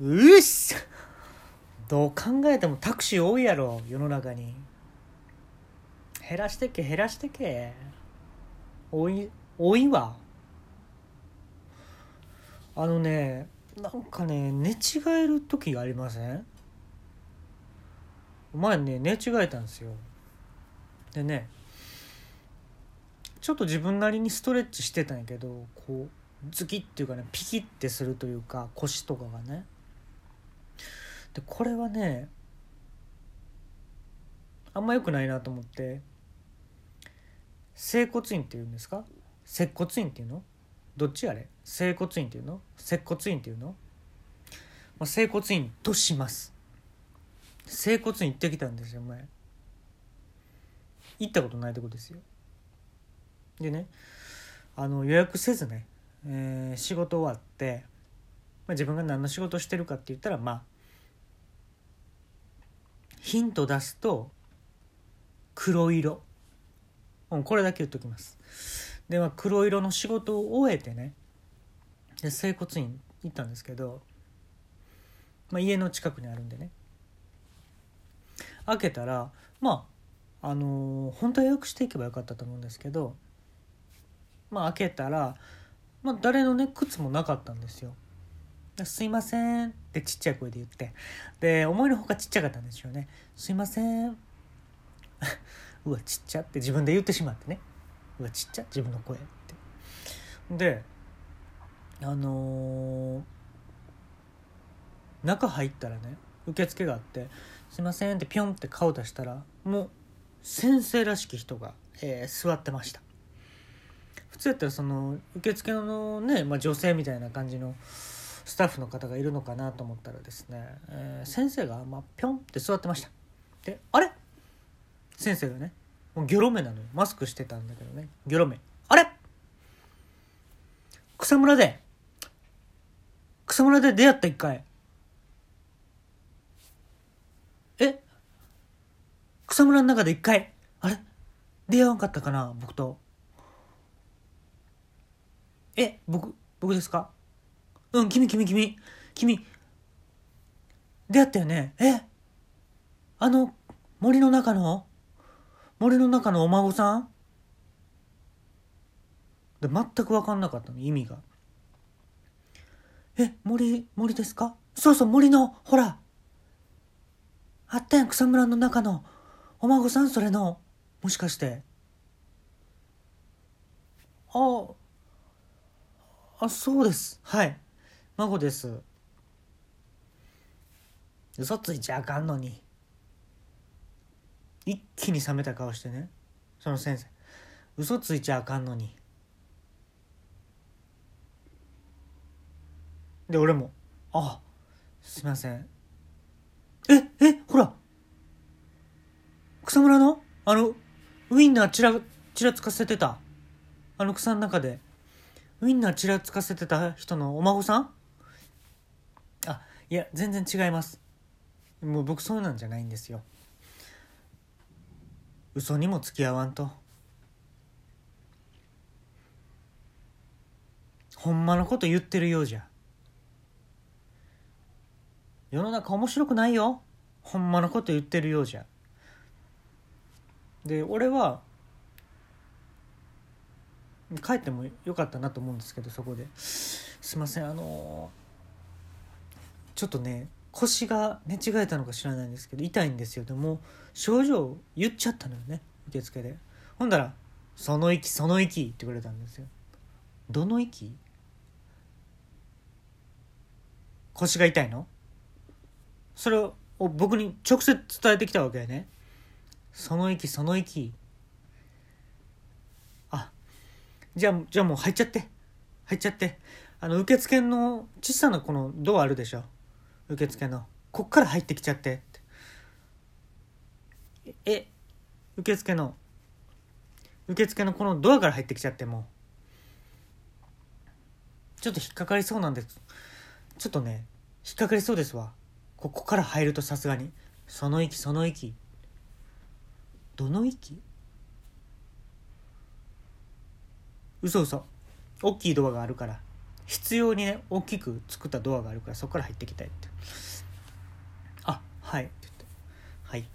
うっしどう考えてもタクシー多いやろ世の中に。減らしてけ減らしてけ。多い多いわ。あのねなんかね寝違える時ありません？前ね寝違えたんですよ。でねちょっと自分なりにストレッチしてたんやけどこうズキッっていうかねピキッてするというか腰とかがね。でこれはねあんま良くないなと思って整骨院っていうんですか？接骨院っていうの？どっちあれ？整骨院っていうの？接骨院っていうの、まあ、整骨院とします。整骨院行ってきたんですよ前。行ったことないとこですよ。でねあの予約せずね、えー、仕事終わって、まあ、自分が何の仕事してるかって言ったらまあヒント出すと黒色、うん、これだけ言っときます。で、まあ、黒色の仕事を終えてねで整骨院行ったんですけど、まあ、家の近くにあるんでね。開けたらまああのー、本当は予約していけばよかったと思うんですけどまあ開けたら、まあ、誰のね靴もなかったんですよ。すいませんってちっちゃい声で言って。で思いのほかちっちゃかったんですよねすいません うわちっちゃって自分で言ってしまってねうわちっちゃ自分の声って。であのー、中入ったらね受付があって「すいません」ってピョンって顔出したらもう先生らしき人が、えー、座ってました。普通やったらその受付のね、まあ、女性みたいな感じのスタッフの方がいるのかなと思ったらですね、えー、先生が、まあ、ピョンって座ってました。であれ？先生がねもうギョロ目なのよ。マスクしてたんだけどね。ギョロ目。あれ？草むらで草むらで出会った一回。え？草むらの中で一回。あれ？出会わんかったかな僕と。え？僕僕ですか？うん君君君。君。出会ったよね？え？あの森の中の？森の中のお孫さん？で全く分かんなかったの意味が。え森森ですか？そうそう森のほら。あったやん草むらの中のお孫さんそれの。もしかして。ああそうです。はい。孫です。嘘ついちゃあかんのに。一気に冷めた顔してね。その先生。嘘ついちゃあかんのに。で俺も「あすいません。ええほら。草むらの？あのウインナーちらちらつかせてた。あの草の中で。ウインナーちらつかせてた人のお孫さん？いや全然違います。もう僕そうなんじゃないんですよ。嘘にも付き合わんと。ほんまのこと言ってるようじゃ。世の中面白くないよ。ほんまのこと言ってるようじゃ。で俺は帰ってもよかったなと思うんですけどそこで。すいませんあのちょっとね腰が寝違えたのか知らないんですけど痛いんですよ。でも症状言っちゃったのよね受付で。ほんだら「その息その息」ってくれたんですよ。どの息？腰が痛いの？それを僕に直接伝えてきたわけやね。その息その息。あじゃあじゃあもう入っちゃって。入っちゃって。あの受付の小さなこのドアあるでしょ。受付の。こっから入ってきちゃって。ってえ受付の。受付のこのドアから入ってきちゃってもちょっと引っかかりそうなんです。ちょっとね引っかかりそうですわ。ここから入るとさすがに。その息その息どの息嘘嘘。大きいドアがあるから。必要にね大きく作ったドアがあるからそこから入ってきたいって。あはい。って言って。はいって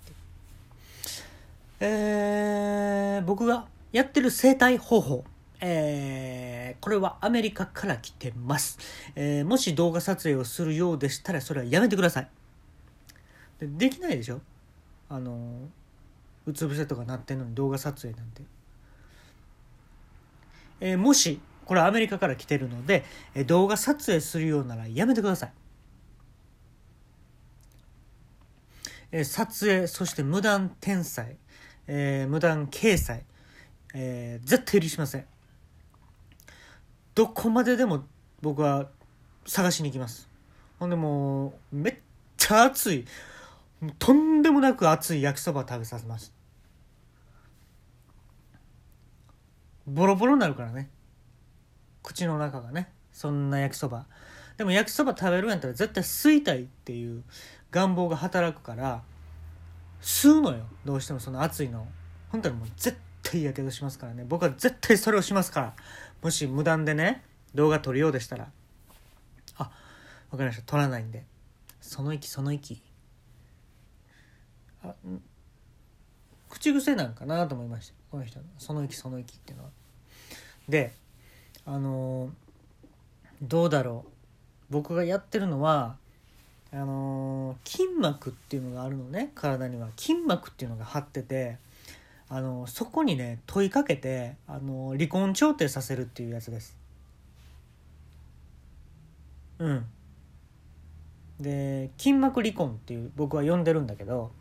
えー、僕がやってる生態方法。えー、これはアメリカから来てます、えー、もし動画撮影をするようでしたらそれはやめてください。でできないでしょ？あのうつ伏せとかなってんのに動画撮影なんて、えー、もしこれアメリカから来てるので、動画撮影するようならやめてください、え撮影そして無断転載、えー、無断掲載、えー、絶対許しません。どこまででも僕は探しに行きます。ほんでもうめっちゃ熱い。とんでもなく熱い焼きそば食べさせます。ボロボロになるからね。口の中がねそんな焼きそば。でも焼きそば食べるんやったら絶対吸いたいっていう願望が働くから吸うのよ。どうしてもその熱いの本当にもう絶対やけどしますからね。僕は絶対それをしますから。もし無断でね動画撮るようでしたら。あ分かりました。撮らないんで。その息その息。あ口癖なんかなと思いましたこの人の。その息その息っていうのは。であのどうだろう。僕がやってるのはあの筋膜っていうのがあるのね。体には。筋膜っていうのが張っててあのそこにね問いかけてあの離婚調停させるっていうやつです。うん。で筋膜離婚っていう僕は呼んでるんだけど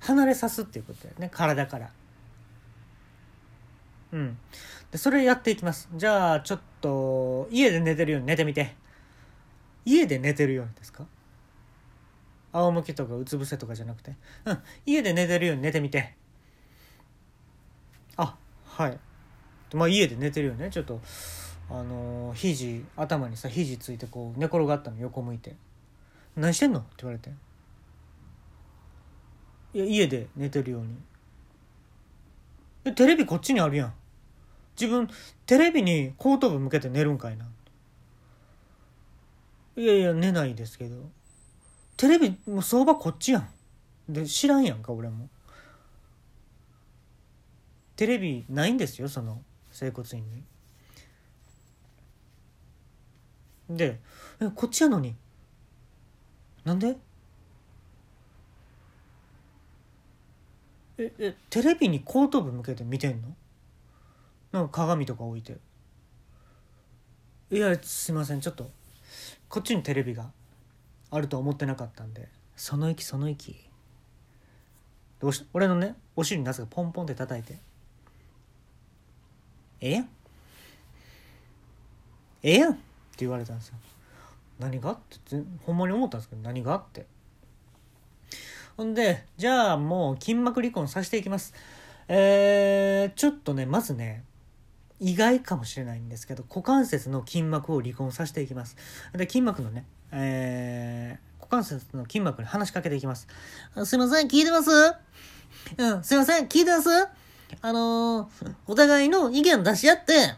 離れさすっていうことだよね。体から。うん。でそれやっていきます。じゃあちょっと家で寝てるように寝てみて。家で寝てるようにですか？仰向きとかうつ伏せとかじゃなくて。うん。家で寝てるように寝てみて。あはい。まあ家で寝てるよね。ちょっとあのー、肘頭にさ肘ついてこう寝転がったの横向いて「何してんの?」って言われて「いや家で寝てるように」えテレビこっちにあるやん。自分テレビに後頭部向けて寝るんかいな。いやいや寝ないですけど。テレビもう相場こっちやん。で知らんやんか俺も。テレビないんですよその整骨院に。でえこっちやのに。なんで？ええテレビに後頭部向けて見てんの？なんか鏡とか置いて。いやすいません。ちょっとこっちにテレビがあると思ってなかったんで。その息その息俺のねお尻になぜかポンポンって叩いて。え？え？やんええやんって言われたんですよ。何が？ってほんまに思ったんですけど何が？って。ほんでじゃあもう筋膜離婚させていきます。えー、ちょっとねまずね意外かもしれないんですけど股関節の筋膜を離婚させていきます。で筋膜のねえー、股関節の筋膜に話しかけていきます。すいません聞いてます？うんすいません聞いてます？あのー、お互いの意見出し合って、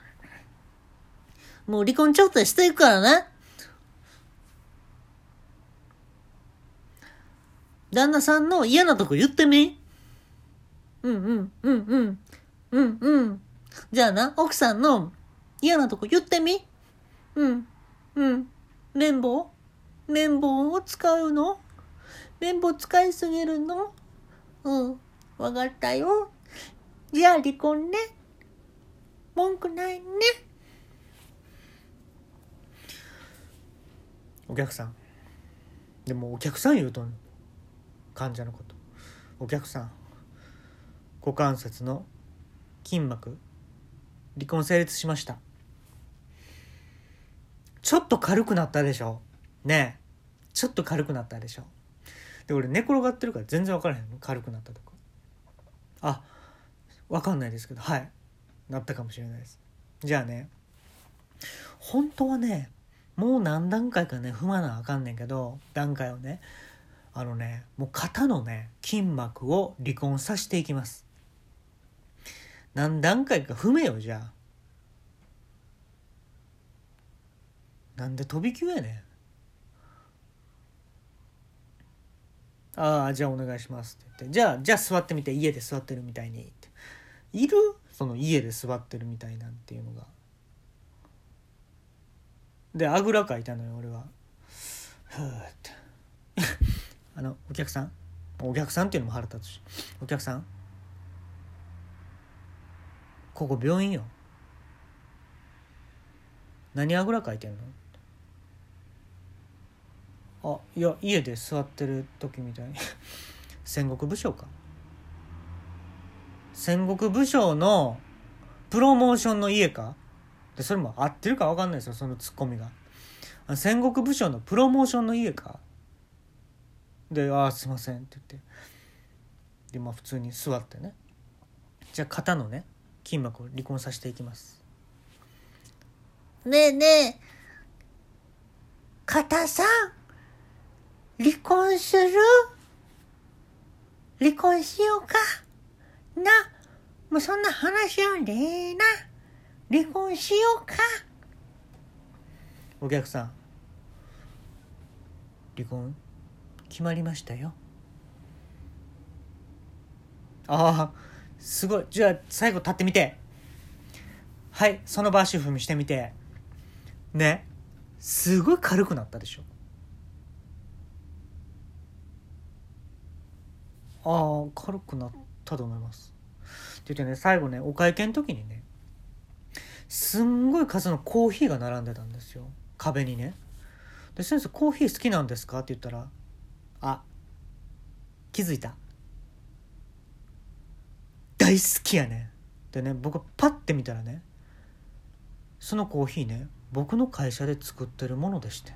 もう離婚調停していくからね。旦那さんの嫌なとこ言ってみ。うんうん、うん、うん、うん、うん。じゃあな、奥さんの嫌なとこ言ってみうん、うん。綿棒？綿棒を使うの？綿棒使いすぎるの？うん、わかったよ。じゃあ離婚ね。文句ないね。お客さん。でもお客さん言うとん患者のこと。お客さん。股関節の筋膜離婚成立しました。ちょっと軽くなったでしょ？ねえ。ちょっと軽くなったでしょ？で俺寝転がってるから全然分からへん軽くなったとか。あ分かんないですけど。はい。なったかもしれないです。じゃあね。本当はねもう何段階かね踏まなあかんねんけど段階をね。あのねもう肩のね筋膜を離婚させていきます。何段階か踏めよじゃあ。なんで飛び級やねん。ああじゃあお願いしますって言って。じゃあじゃあ座ってみて家で座ってるみたいに。っている？その家で座ってるみたいなんていうのが。であぐらかいたのよ俺は。ふーって。あのお客さん？お客さんっていうのも腹立つし。お客さん？ここ病院よ。何あぐらかいてんの？あいや家で座ってる時みたい。に 戦国武将か。戦国武将のプロモーションの家か？でそれも合ってるか分かんないですよそのツッコミが。戦国武将のプロモーションの家か？で「ああすいません」って言って。でまあ普通に座ってね。じゃあ肩のね。筋膜を離婚させていきますねえねえ、肩さん、離婚する？離婚しようか？な、もうそんな話はねえな。離婚しようか？お客さん離婚決まりましたよああすごい。じゃあ最後立ってみて。はいその場足踏みしてみて。ね。すごい軽くなったでしょ。ああ軽くなったと思います。って言ってね最後ねお会計の時にねすんごい数のコーヒーが並んでたんですよ。壁にね。で先生コーヒー好きなんですか？って言ったらあ気づいた。大好きやね。でね僕パッて見たらねそのコーヒーね僕の会社で作ってるものでして。